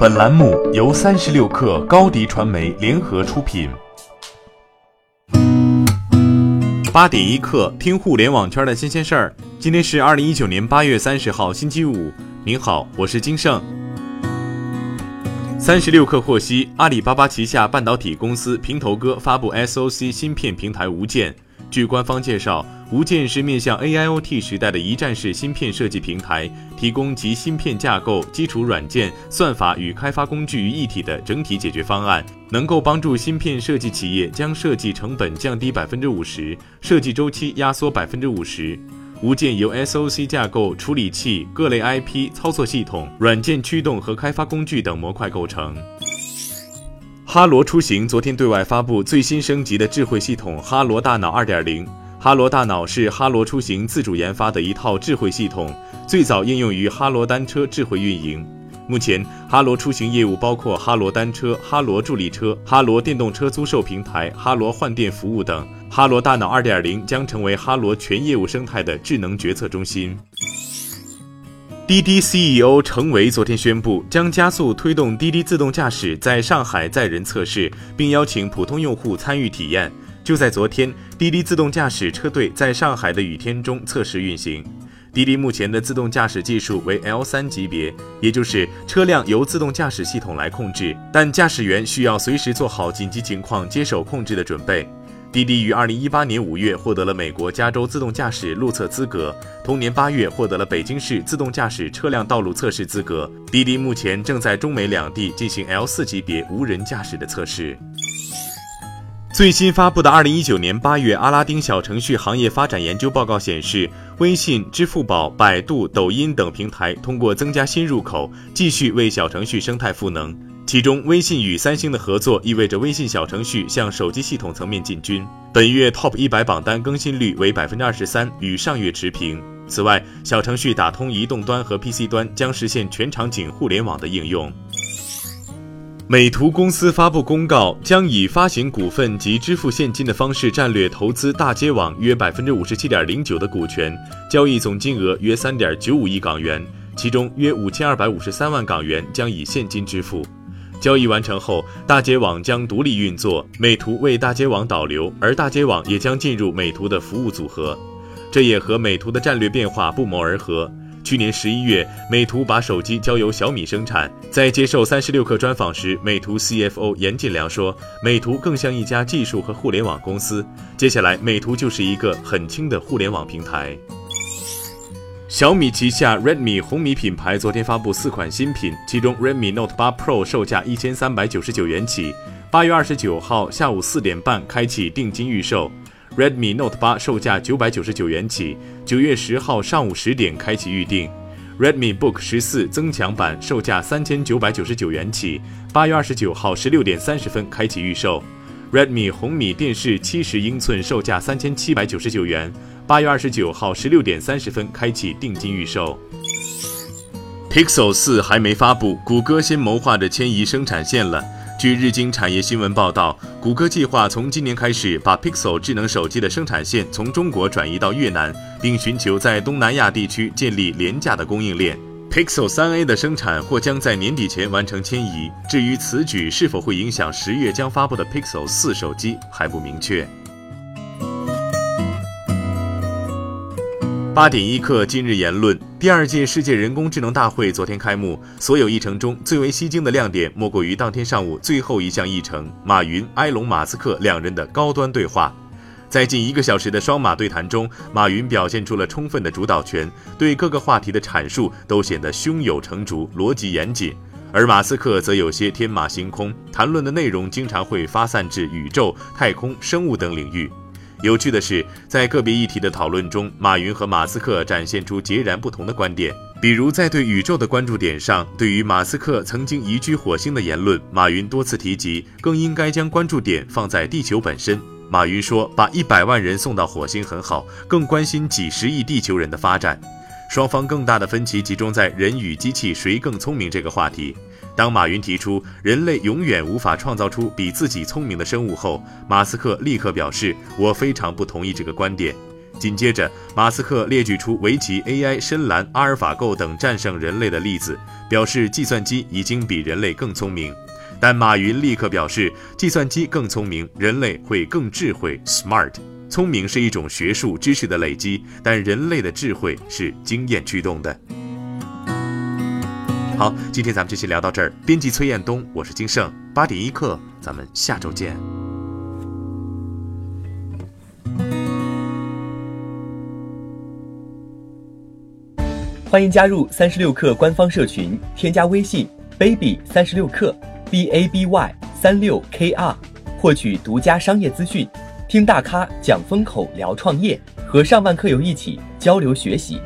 本栏目由三十六氪高低传媒联合出品。八点一刻，听互联网圈的新鲜事儿。今天是二零一九年八月三十号，星期五。您好，我是金盛。三十六氪获悉，阿里巴巴旗下半导体公司平头哥发布 SOC 芯片平台无剑。据官方介绍，无剑是面向 AIoT 时代的一站式芯片设计平台，提供集芯片架构、基础软件、算法与开发工具于一体的整体解决方案，能够帮助芯片设计企业将设计成本降低百分之五十，设计周期压缩百分之五十。无剑由 SOC 架构、处理器、各类 IP、操作系统、软件驱动和开发工具等模块构成。哈罗出行昨天对外发布最新升级的智慧系统“哈罗大脑 2.0”。哈罗大脑是哈罗出行自主研发的一套智慧系统，最早应用于哈罗单车智慧运营。目前，哈罗出行业务包括哈罗单车、哈罗助力车、哈罗电动车租售平台、哈罗换电服务等。哈罗大脑2.0将成为哈罗全业务生态的智能决策中心。滴滴 CEO 程维昨天宣布，将加速推动滴滴自动驾驶在上海载人测试，并邀请普通用户参与体验。就在昨天，滴滴自动驾驶车队在上海的雨天中测试运行。滴滴目前的自动驾驶技术为 L3 级别，也就是车辆由自动驾驶系统来控制，但驾驶员需要随时做好紧急情况接手控制的准备。滴滴于二零一八年五月获得了美国加州自动驾驶路测资格，同年八月获得了北京市自动驾驶车辆道路测试资格。滴滴目前正在中美两地进行 L 四级别无人驾驶的测试。最新发布的二零一九年八月阿拉丁小程序行业发展研究报告显示，微信、支付宝、百度、抖音等平台通过增加新入口，继续为小程序生态赋能。其中，微信与三星的合作意味着微信小程序向手机系统层面进军。本月 TOP 一百榜单更新率为百分之二十三，与上月持平。此外，小程序打通移动端和 PC 端，将实现全场景互联网的应用。美图公司发布公告，将以发行股份及支付现金的方式战略投资大街网约百分之五十七点零九的股权，交易总金额约三点九五亿港元，其中约五千二百五十三万港元将以现金支付。交易完成后，大街网将独立运作，美图为大街网导流，而大街网也将进入美图的服务组合。这也和美图的战略变化不谋而合。去年十一月，美图把手机交由小米生产。在接受三十六氪专访时，美图 CFO 严劲良说：“美图更像一家技术和互联网公司，接下来美图就是一个很轻的互联网平台。”小米旗下 Redmi 红米品牌昨天发布四款新品，其中 Redmi Note 8 Pro 售价一千三百九十九元起，八月二十九号下午四点半开启定金预售；Redmi Note 8售价九百九十九元起，九月十号上午十点开启预定；Redmi Book 十四增强版售价三千九百九十九元起，八月二十九号十六点三十分开启预售；Redmi 红米电视七十英寸售价三千七百九十九元。八月二十九号十六点三十分开启定金预售。Pixel 四还没发布，谷歌先谋划着迁移生产线了。据日经产业新闻报道，谷歌计划从今年开始把 Pixel 智能手机的生产线从中国转移到越南，并寻求在东南亚地区建立廉价的供应链。Pixel 三 A 的生产或将在年底前完成迁移。至于此举是否会影响十月将发布的 Pixel 四手机，还不明确。八点一刻，今日言论：第二届世界人工智能大会昨天开幕，所有议程中最为吸睛的亮点，莫过于当天上午最后一项议程——马云、埃隆·马斯克两人的高端对话。在近一个小时的双马对谈中，马云表现出了充分的主导权，对各个话题的阐述都显得胸有成竹、逻辑严谨；而马斯克则有些天马行空，谈论的内容经常会发散至宇宙、太空、生物等领域。有趣的是，在个别议题的讨论中，马云和马斯克展现出截然不同的观点。比如，在对宇宙的关注点上，对于马斯克曾经移居火星的言论，马云多次提及，更应该将关注点放在地球本身。马云说，把一百万人送到火星很好，更关心几十亿地球人的发展。双方更大的分歧集中在人与机器谁更聪明这个话题。当马云提出人类永远无法创造出比自己聪明的生物后，马斯克立刻表示：“我非常不同意这个观点。”紧接着，马斯克列举出围棋、AI、深蓝、阿尔法狗等战胜人类的例子，表示计算机已经比人类更聪明。但马云立刻表示，计算机更聪明，人类会更智慧。Smart，聪明是一种学术知识的累积，但人类的智慧是经验驱动的。好，今天咱们这期聊到这儿。编辑崔彦东，我是金盛，八点一刻，咱们下周见。欢迎加入三十六课官方社群，添加微信 baby 三十六课 b a b y 三六 k r，获取独家商业资讯，听大咖讲风口，聊创业，和上万客友一起交流学习。